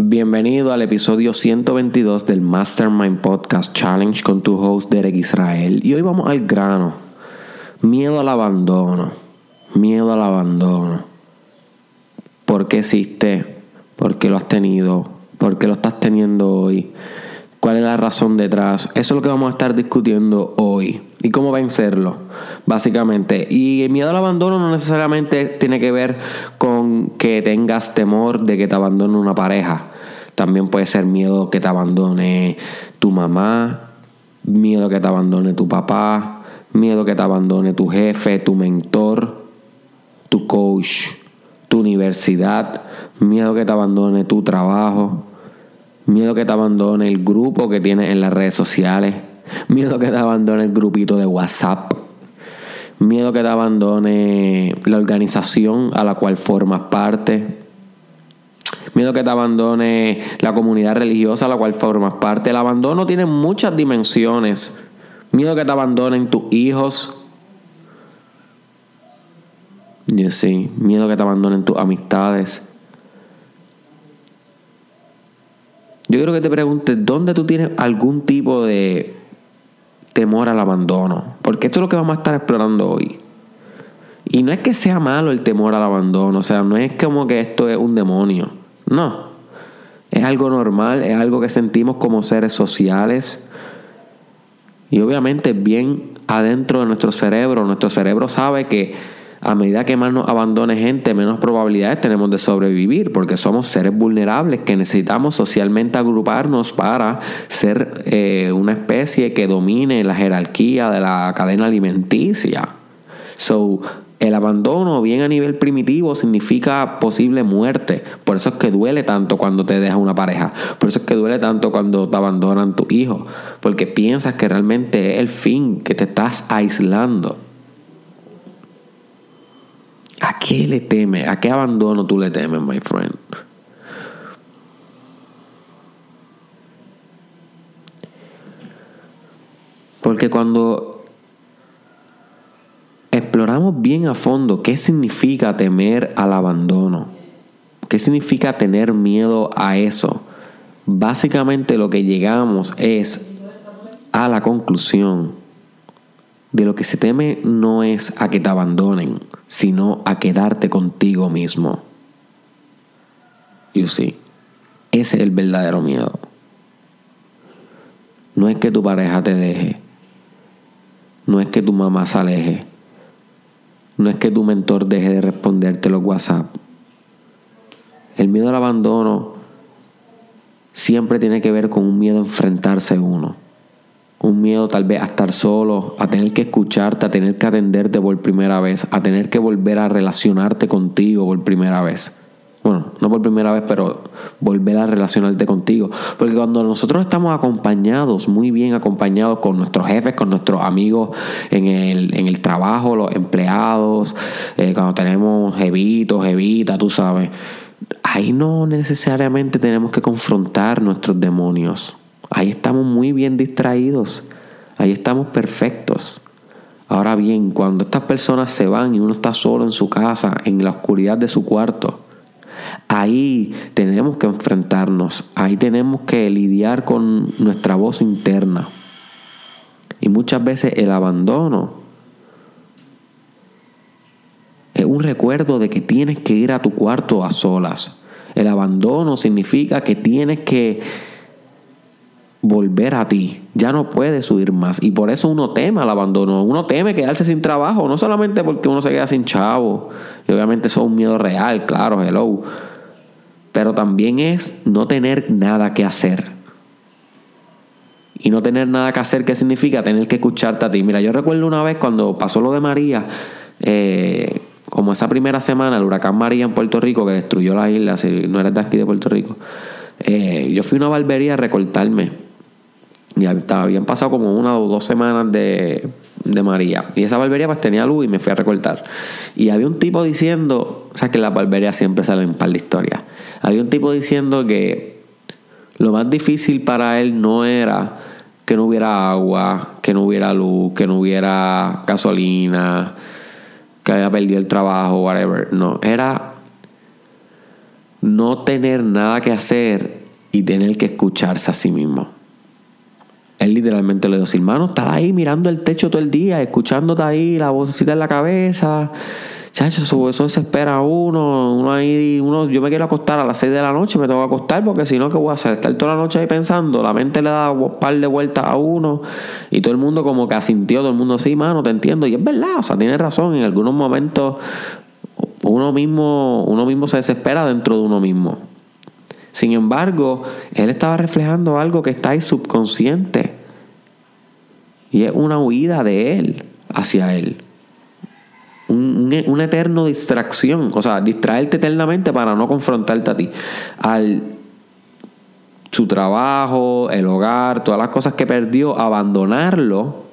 Bienvenido al episodio 122 del Mastermind Podcast Challenge con tu host Derek Israel. Y hoy vamos al grano. Miedo al abandono. Miedo al abandono. ¿Por qué existe? ¿Por qué lo has tenido? ¿Por qué lo estás teniendo hoy? ¿Cuál es la razón detrás? Eso es lo que vamos a estar discutiendo hoy. ¿Y cómo vencerlo? Básicamente. Y el miedo al abandono no necesariamente tiene que ver con que tengas temor de que te abandone una pareja. También puede ser miedo que te abandone tu mamá, miedo que te abandone tu papá, miedo que te abandone tu jefe, tu mentor, tu coach, tu universidad, miedo que te abandone tu trabajo, miedo que te abandone el grupo que tienes en las redes sociales, miedo que te abandone el grupito de WhatsApp, miedo que te abandone la organización a la cual formas parte, miedo que te abandone la comunidad religiosa a la cual formas parte. El abandono tiene muchas dimensiones. Miedo que te abandonen tus hijos. Miedo que te abandonen tus amistades. Yo quiero que te preguntes, ¿dónde tú tienes algún tipo de temor al abandono? Porque esto es lo que vamos a estar explorando hoy. Y no es que sea malo el temor al abandono, o sea, no es como que esto es un demonio. No. Es algo normal, es algo que sentimos como seres sociales. Y obviamente bien adentro de nuestro cerebro, nuestro cerebro sabe que a medida que más nos abandone gente, menos probabilidades tenemos de sobrevivir, porque somos seres vulnerables que necesitamos socialmente agruparnos para ser eh, una especie que domine la jerarquía de la cadena alimenticia. So, el abandono, bien a nivel primitivo, significa posible muerte. Por eso es que duele tanto cuando te deja una pareja. Por eso es que duele tanto cuando te abandonan tu hijo. Porque piensas que realmente es el fin, que te estás aislando. ¿A qué le temes? ¿A qué abandono tú le temes, my friend? Porque cuando exploramos bien a fondo qué significa temer al abandono, qué significa tener miedo a eso, básicamente lo que llegamos es a la conclusión de lo que se teme no es a que te abandonen, sino a quedarte contigo mismo. You see, ese es el verdadero miedo. No es que tu pareja te deje. No es que tu mamá se aleje. No es que tu mentor deje de responderte los WhatsApp. El miedo al abandono siempre tiene que ver con un miedo a enfrentarse a uno un miedo tal vez a estar solo, a tener que escucharte, a tener que atenderte por primera vez, a tener que volver a relacionarte contigo por primera vez. Bueno, no por primera vez, pero volver a relacionarte contigo. Porque cuando nosotros estamos acompañados, muy bien acompañados con nuestros jefes, con nuestros amigos en el, en el trabajo, los empleados, eh, cuando tenemos jevitos, jevita, tú sabes, ahí no necesariamente tenemos que confrontar nuestros demonios. Ahí estamos muy bien distraídos. Ahí estamos perfectos. Ahora bien, cuando estas personas se van y uno está solo en su casa, en la oscuridad de su cuarto, ahí tenemos que enfrentarnos, ahí tenemos que lidiar con nuestra voz interna. Y muchas veces el abandono es un recuerdo de que tienes que ir a tu cuarto a solas. El abandono significa que tienes que volver a ti. Ya no puedes subir más. Y por eso uno teme al abandono. Uno teme quedarse sin trabajo. No solamente porque uno se queda sin chavo. Y obviamente eso es un miedo real, claro, hello. Pero también es no tener nada que hacer. Y no tener nada que hacer, ¿qué significa? Tener que escucharte a ti. Mira, yo recuerdo una vez cuando pasó lo de María, eh, como esa primera semana, el huracán María en Puerto Rico, que destruyó la isla, si no eres de aquí de Puerto Rico, eh, yo fui a una barbería a recortarme y habían pasado como una o dos semanas de, María. Y esa barbería pues tenía luz y me fui a recortar. Y había un tipo diciendo, o sea que las barberías siempre salen para la historia. Había un tipo diciendo que lo más difícil para él no era que no hubiera agua, que no hubiera luz, que no hubiera gasolina, que haya perdido el trabajo, whatever. No, era no tener nada que hacer y tener que escucharse a sí mismo. Literalmente le dijo, hermano, estás ahí mirando el techo todo el día, escuchándote ahí la vocecita en la cabeza. Chacho, eso, eso desespera a uno. Uno ahí, uno, yo me quiero acostar a las 6 de la noche, me tengo que acostar porque si no, ¿qué voy a hacer? Estar toda la noche ahí pensando, la mente le da un par de vueltas a uno y todo el mundo como que asintió, todo el mundo, sí, mano, te entiendo. Y es verdad, o sea, tiene razón. En algunos momentos uno mismo, uno mismo se desespera dentro de uno mismo. Sin embargo, él estaba reflejando algo que está ahí subconsciente. Y es una huida de él hacia él. una eterna distracción. O sea, distraerte eternamente para no confrontarte a ti. Al su trabajo, el hogar, todas las cosas que perdió, abandonarlo,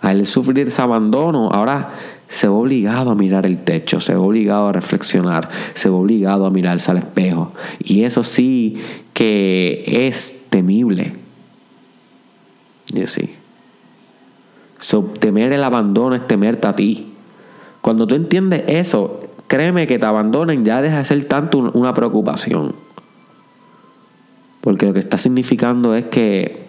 al sufrir ese abandono, ahora se ve obligado a mirar el techo, se ve obligado a reflexionar, se ve obligado a mirarse al espejo. Y eso sí que es temible. Y sí. Temer el abandono es temerte a ti. Cuando tú entiendes eso, créeme que te abandonen ya deja de ser tanto una preocupación. Porque lo que está significando es que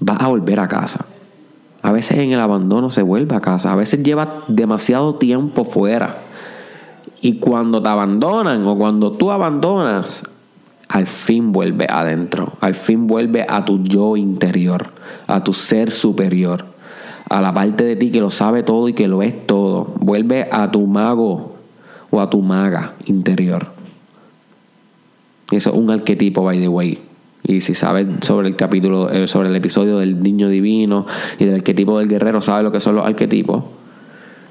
vas a volver a casa. A veces en el abandono se vuelve a casa. A veces lleva demasiado tiempo fuera. Y cuando te abandonan o cuando tú abandonas, al fin vuelve adentro. Al fin vuelve a tu yo interior, a tu ser superior, a la parte de ti que lo sabe todo y que lo es todo. Vuelve a tu mago o a tu maga interior. Eso es un arquetipo, by the way. Y si sabes sobre el capítulo, eh, sobre el episodio del niño divino y del arquetipo del guerrero, sabes lo que son los arquetipos.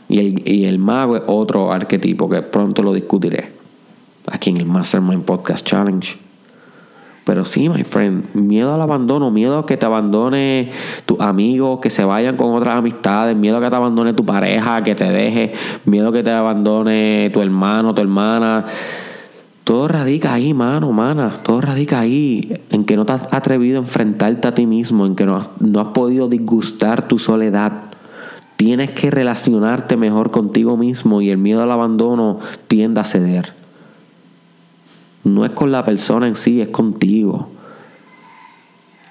Y el, y el mago es otro arquetipo que pronto lo discutiré aquí en el Mastermind Podcast Challenge. Pero sí, my friend, miedo al abandono, miedo a que te abandone tus amigos, que se vayan con otras amistades, miedo a que te abandone tu pareja, que te deje, miedo a que te abandone tu hermano, tu hermana. Todo radica ahí, mano, mana. Todo radica ahí, en que no te has atrevido a enfrentarte a ti mismo, en que no no has podido disgustar tu soledad. Tienes que relacionarte mejor contigo mismo y el miedo al abandono tiende a ceder. No es con la persona en sí, es contigo.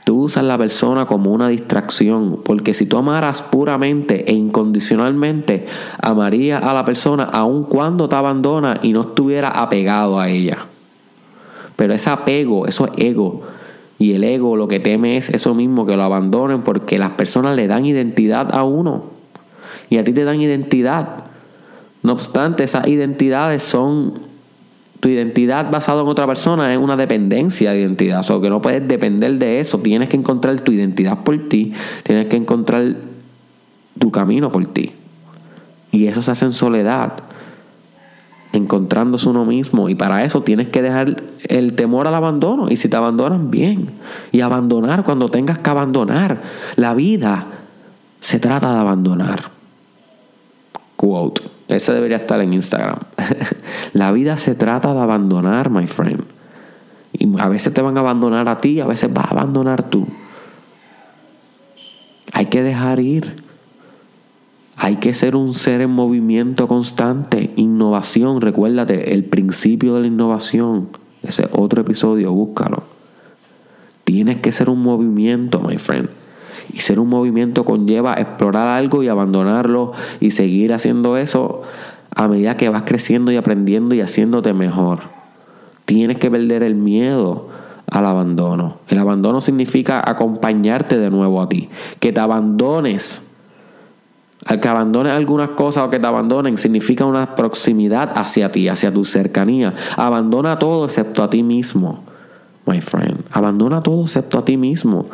Tú usas la persona como una distracción, porque si tú amaras puramente e incondicionalmente, amaría a la persona aun cuando te abandona y no estuviera apegado a ella. Pero ese apego, eso es ego. Y el ego lo que teme es eso mismo, que lo abandonen porque las personas le dan identidad a uno. Y a ti te dan identidad. No obstante, esas identidades son tu identidad basada en otra persona es una dependencia de identidad. O sea, que no puedes depender de eso. Tienes que encontrar tu identidad por ti. Tienes que encontrar tu camino por ti. Y eso se hace en soledad. Encontrándose uno mismo. Y para eso tienes que dejar el temor al abandono. Y si te abandonan, bien. Y abandonar cuando tengas que abandonar. La vida se trata de abandonar. Quote. Ese debería estar en Instagram. la vida se trata de abandonar, my friend. Y a veces te van a abandonar a ti, a veces vas a abandonar tú. Hay que dejar ir. Hay que ser un ser en movimiento constante. Innovación, recuérdate, el principio de la innovación. Ese otro episodio, búscalo. Tienes que ser un movimiento, my friend. Y ser un movimiento conlleva explorar algo y abandonarlo y seguir haciendo eso a medida que vas creciendo y aprendiendo y haciéndote mejor. Tienes que perder el miedo al abandono. El abandono significa acompañarte de nuevo a ti. Que te abandones. Al que abandones algunas cosas o que te abandonen significa una proximidad hacia ti, hacia tu cercanía. Abandona todo excepto a ti mismo, my friend. Abandona todo excepto a ti mismo.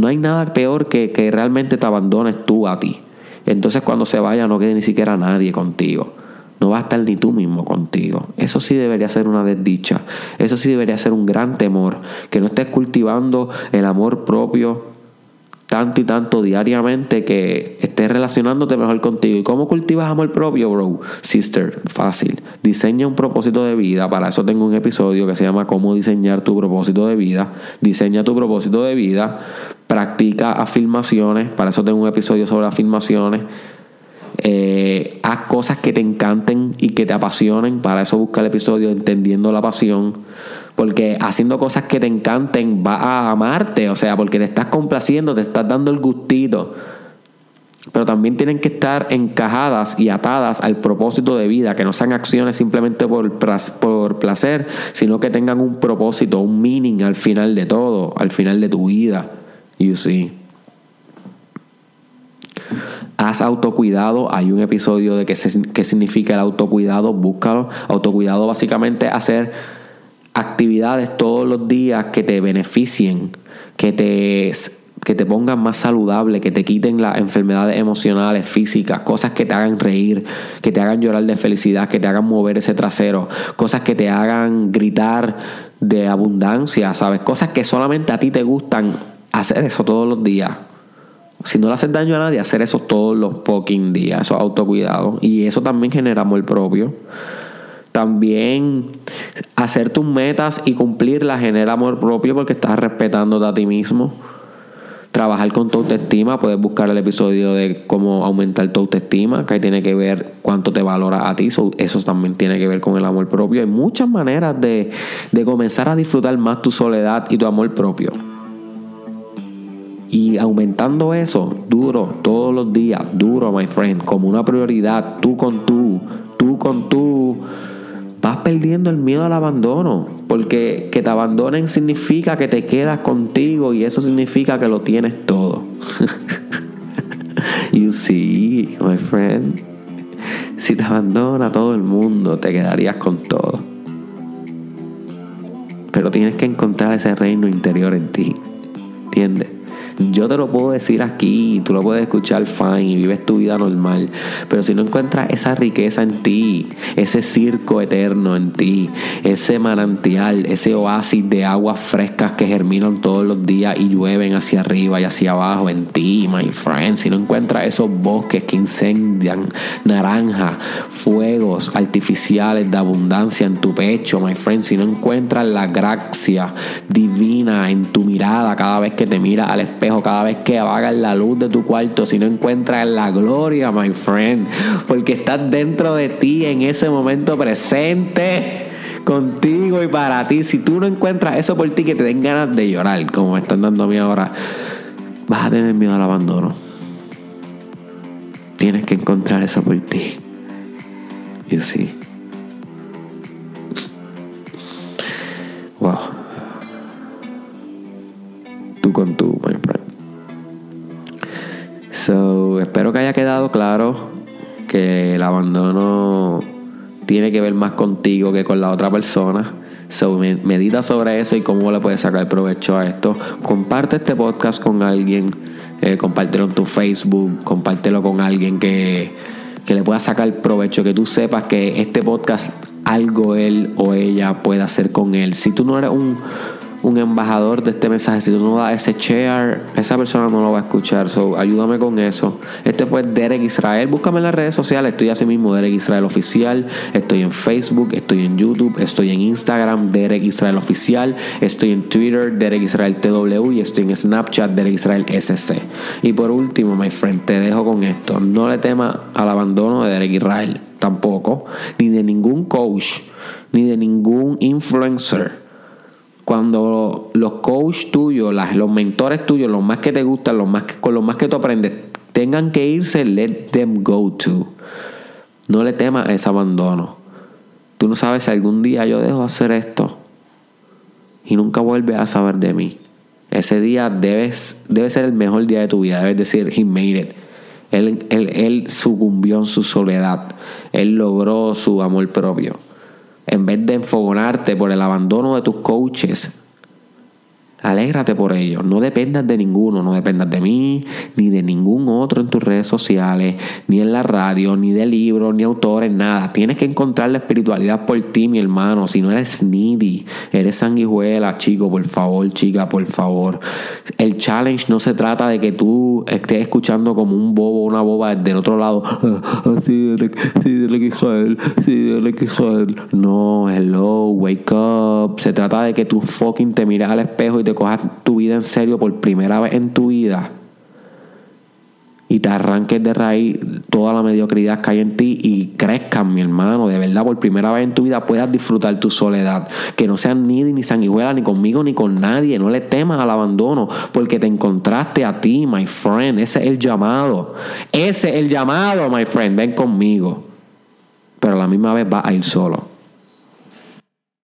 No hay nada peor que que realmente te abandones tú a ti. Entonces cuando se vaya no quede ni siquiera nadie contigo. No va a estar ni tú mismo contigo. Eso sí debería ser una desdicha. Eso sí debería ser un gran temor. Que no estés cultivando el amor propio tanto y tanto diariamente que estés relacionándote mejor contigo. ¿Y cómo cultivas amor propio, bro? Sister, fácil. Diseña un propósito de vida. Para eso tengo un episodio que se llama Cómo diseñar tu propósito de vida. Diseña tu propósito de vida. Practica afirmaciones. Para eso tengo un episodio sobre afirmaciones. Eh, haz cosas que te encanten y que te apasionen. Para eso busca el episodio Entendiendo la Pasión. Porque haciendo cosas que te encanten va a amarte. O sea, porque te estás complaciendo, te estás dando el gustito. Pero también tienen que estar encajadas y atadas al propósito de vida, que no sean acciones simplemente por, por placer, sino que tengan un propósito, un meaning al final de todo, al final de tu vida. You see. Haz autocuidado. Hay un episodio de qué, significa el autocuidado. Búscalo. Autocuidado básicamente hacer actividades todos los días que te beneficien, que te, que te pongan más saludable, que te quiten las enfermedades emocionales, físicas, cosas que te hagan reír, que te hagan llorar de felicidad, que te hagan mover ese trasero, cosas que te hagan gritar de abundancia, ¿sabes? Cosas que solamente a ti te gustan hacer eso todos los días. Si no le haces daño a nadie, hacer eso todos los fucking días. Eso es autocuidado. Y eso también genera amor propio. También hacer tus metas y cumplirlas genera amor propio porque estás respetándote a ti mismo. Trabajar con tu autoestima, puedes buscar el episodio de cómo aumentar tu autoestima, que ahí tiene que ver cuánto te valora a ti, eso también tiene que ver con el amor propio. Hay muchas maneras de, de comenzar a disfrutar más tu soledad y tu amor propio. Y aumentando eso, duro, todos los días, duro, my friend, como una prioridad, tú con tú, tú con tú, vas perdiendo el miedo al abandono. Porque que te abandonen significa que te quedas contigo y eso significa que lo tienes todo. you see, my friend, si te abandona todo el mundo, te quedarías con todo. Pero tienes que encontrar ese reino interior en ti. ¿Entiendes? Yo te lo puedo decir aquí, tú lo puedes escuchar fine y vives tu vida normal. Pero si no encuentras esa riqueza en ti, ese circo eterno en ti, ese manantial, ese oasis de aguas frescas que germinan todos los días y llueven hacia arriba y hacia abajo en ti, my friend. Si no encuentras esos bosques que incendian naranja, fuegos artificiales de abundancia en tu pecho, my friend. Si no encuentras la gracia divina en tu mirada cada vez que te miras al espejo cada vez que apagas la luz de tu cuarto, si no encuentras la gloria, my friend, porque estás dentro de ti en ese momento presente contigo y para ti. Si tú no encuentras eso por ti, que te den ganas de llorar, como me están dando a mí ahora, vas a tener miedo al abandono. Tienes que encontrar eso por ti. You see. Wow. Tú con my friend. So, espero que haya quedado claro que el abandono tiene que ver más contigo que con la otra persona. So, medita sobre eso y cómo le puedes sacar provecho a esto. Comparte este podcast con alguien, eh, compártelo en tu Facebook, compártelo con alguien que, que le pueda sacar provecho, que tú sepas que este podcast algo él o ella puede hacer con él. Si tú no eres un un embajador de este mensaje. Si tú no das ese share, esa persona no lo va a escuchar. So, ayúdame con eso. Este fue Derek Israel. Búscame en las redes sociales. Estoy así mismo, Derek Israel Oficial. Estoy en Facebook, estoy en YouTube, estoy en Instagram, Derek Israel Oficial. Estoy en Twitter, Derek Israel TW. Y estoy en Snapchat, Derek Israel SC. Y por último, my friend, te dejo con esto. No le tema al abandono de Derek Israel. Tampoco. Ni de ningún coach. Ni de ningún influencer cuando los coaches tuyos, los mentores tuyos, los más que te gustan, los más con los más que tú aprendes, tengan que irse, let them go to. No le temas ese abandono. Tú no sabes si algún día yo dejo de hacer esto y nunca vuelves a saber de mí. Ese día debes, debe ser el mejor día de tu vida. Debes decir, he made it. Él, él, él sucumbió en su soledad. Él logró su amor propio en vez de enfogonarte por el abandono de tus coaches, Alégrate por ellos. No dependas de ninguno. No dependas de mí, ni de ningún otro en tus redes sociales, ni en la radio, ni de libros, ni autores, nada. Tienes que encontrar la espiritualidad por ti, mi hermano. Si no eres needy, eres sanguijuela, chico, por favor, chica, por favor. El challenge no se trata de que tú estés escuchando como un bobo o una boba del otro lado. No, hello, wake up. Se trata de que tú fucking te mires al espejo y te cojas tu vida en serio por primera vez en tu vida y te arranques de raíz toda la mediocridad que hay en ti y crezcan, mi hermano. De verdad, por primera vez en tu vida puedas disfrutar tu soledad. Que no sean ni ni sanguijuela, ni conmigo, ni con nadie. No le temas al abandono, porque te encontraste a ti, my friend. Ese es el llamado. Ese es el llamado, my friend. Ven conmigo. Pero a la misma vez vas a ir solo.